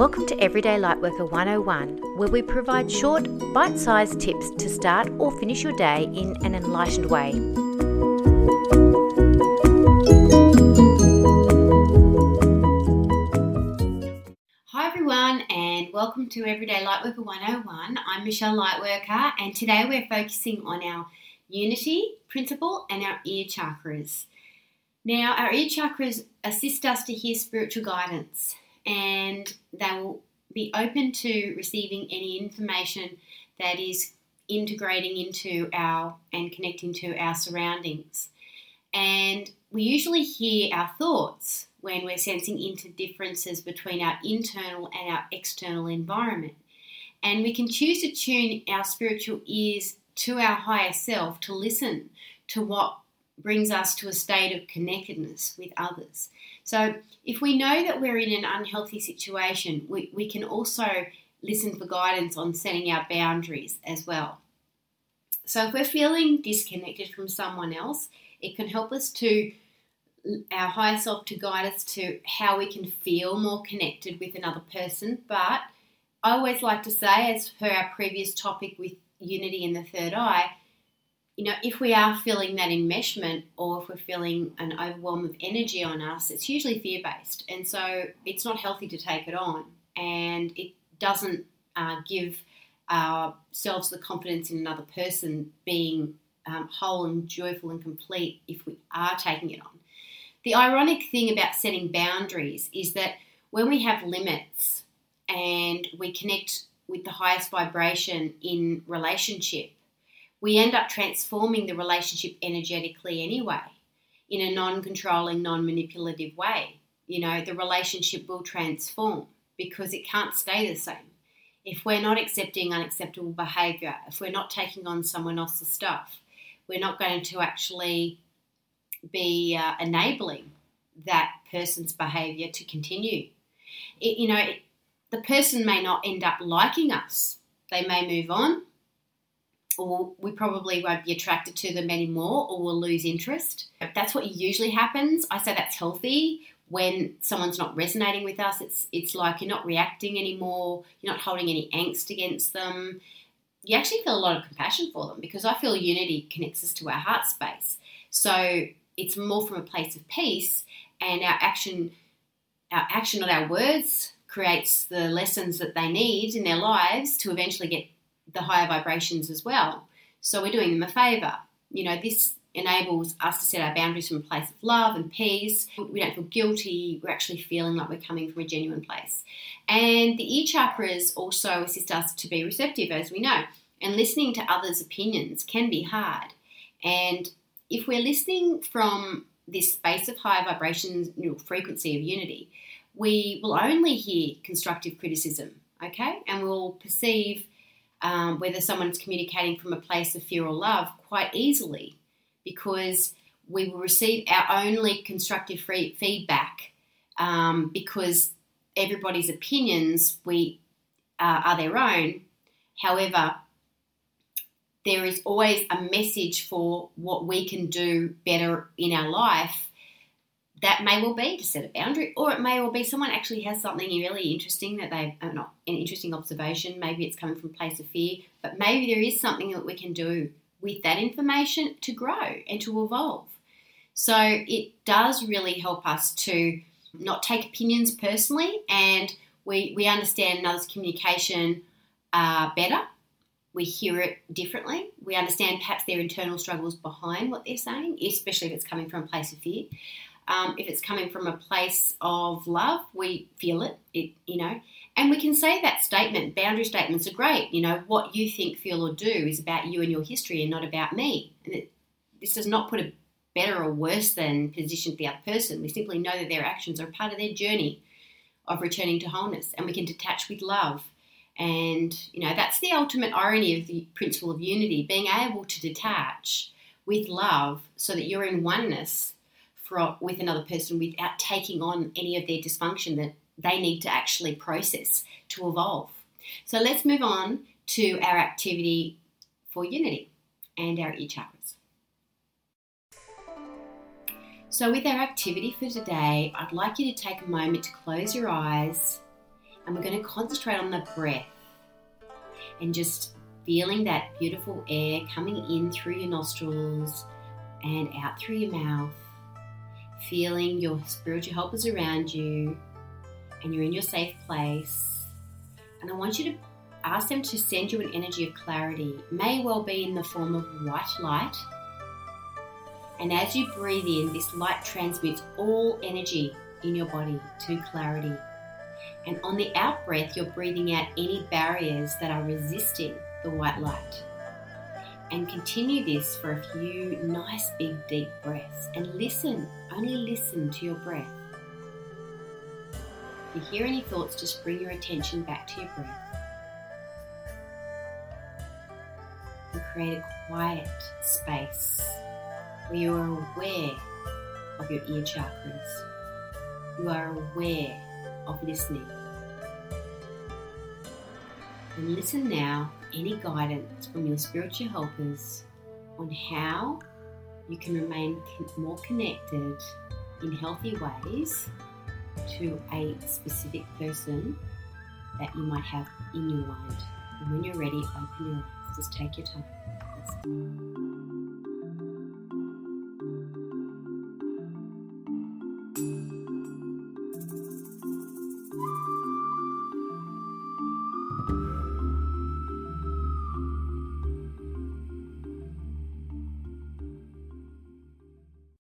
Welcome to Everyday Lightworker 101, where we provide short, bite sized tips to start or finish your day in an enlightened way. Hi, everyone, and welcome to Everyday Lightworker 101. I'm Michelle Lightworker, and today we're focusing on our unity principle and our ear chakras. Now, our ear chakras assist us to hear spiritual guidance and they will be open to receiving any information that is integrating into our and connecting to our surroundings. And we usually hear our thoughts when we're sensing into differences between our internal and our external environment. And we can choose to tune our spiritual ears to our higher self to listen to what brings us to a state of connectedness with others. So, if we know that we're in an unhealthy situation, we, we can also listen for guidance on setting our boundaries as well. So, if we're feeling disconnected from someone else, it can help us to our higher self to guide us to how we can feel more connected with another person. But I always like to say, as per our previous topic with unity in the third eye, you know, if we are feeling that enmeshment or if we're feeling an overwhelm of energy on us, it's usually fear based. And so it's not healthy to take it on. And it doesn't uh, give ourselves the confidence in another person being um, whole and joyful and complete if we are taking it on. The ironic thing about setting boundaries is that when we have limits and we connect with the highest vibration in relationship, we end up transforming the relationship energetically anyway in a non controlling, non manipulative way. You know, the relationship will transform because it can't stay the same. If we're not accepting unacceptable behaviour, if we're not taking on someone else's stuff, we're not going to actually be uh, enabling that person's behaviour to continue. It, you know, it, the person may not end up liking us. They may move on, or we probably won't be attracted to them anymore or we'll lose interest. That's what usually happens. I say that's healthy when someone's not resonating with us. It's it's like you're not reacting anymore, you're not holding any angst against them. You actually feel a lot of compassion for them because I feel unity connects us to our heart space. So it's more from a place of peace and our action our action, not our words, creates the lessons that they need in their lives to eventually get the higher vibrations as well. So we're doing them a favour. You know, this enables us to set our boundaries from a place of love and peace. We don't feel guilty. We're actually feeling like we're coming from a genuine place. And the ear chakras also assist us to be receptive, as we know. And listening to others' opinions can be hard. And if we're listening from this space of high vibrations, you know, frequency of unity, we will only hear constructive criticism, okay? And we'll perceive um, whether someone's communicating from a place of fear or love quite easily because we will receive our only constructive free feedback um, because everybody's opinions we uh, are their own. However, there is always a message for what we can do better in our life that may well be to set a boundary, or it may well be someone actually has something really interesting that they are not an interesting observation. Maybe it's coming from a place of fear, but maybe there is something that we can do with that information to grow and to evolve. So it does really help us to not take opinions personally, and we we understand another's communication uh, better. We hear it differently. We understand perhaps their internal struggles behind what they're saying, especially if it's coming from a place of fear. Um, if it's coming from a place of love, we feel it, it, you know, and we can say that statement. Boundary statements are great. You know, what you think, feel, or do is about you and your history and not about me. And it, this does not put a better or worse than position to the other person. We simply know that their actions are part of their journey of returning to wholeness, and we can detach with love. And, you know, that's the ultimate irony of the principle of unity being able to detach with love so that you're in oneness for, with another person without taking on any of their dysfunction that they need to actually process to evolve. So let's move on to our activity for unity and our ear chakras. So, with our activity for today, I'd like you to take a moment to close your eyes. And we're going to concentrate on the breath and just feeling that beautiful air coming in through your nostrils and out through your mouth. Feeling your spiritual helpers around you and you're in your safe place. And I want you to ask them to send you an energy of clarity. It may well be in the form of white light. And as you breathe in, this light transmits all energy in your body to clarity. And on the out breath, you're breathing out any barriers that are resisting the white light. And continue this for a few nice, big, deep breaths. And listen, only listen to your breath. If you hear any thoughts, just bring your attention back to your breath. And create a quiet space where you are aware of your ear chakras. You are aware of listening. And listen now any guidance from your spiritual helpers on how you can remain more connected in healthy ways to a specific person that you might have in your mind. And when you're ready, open your eyes. Just take your time.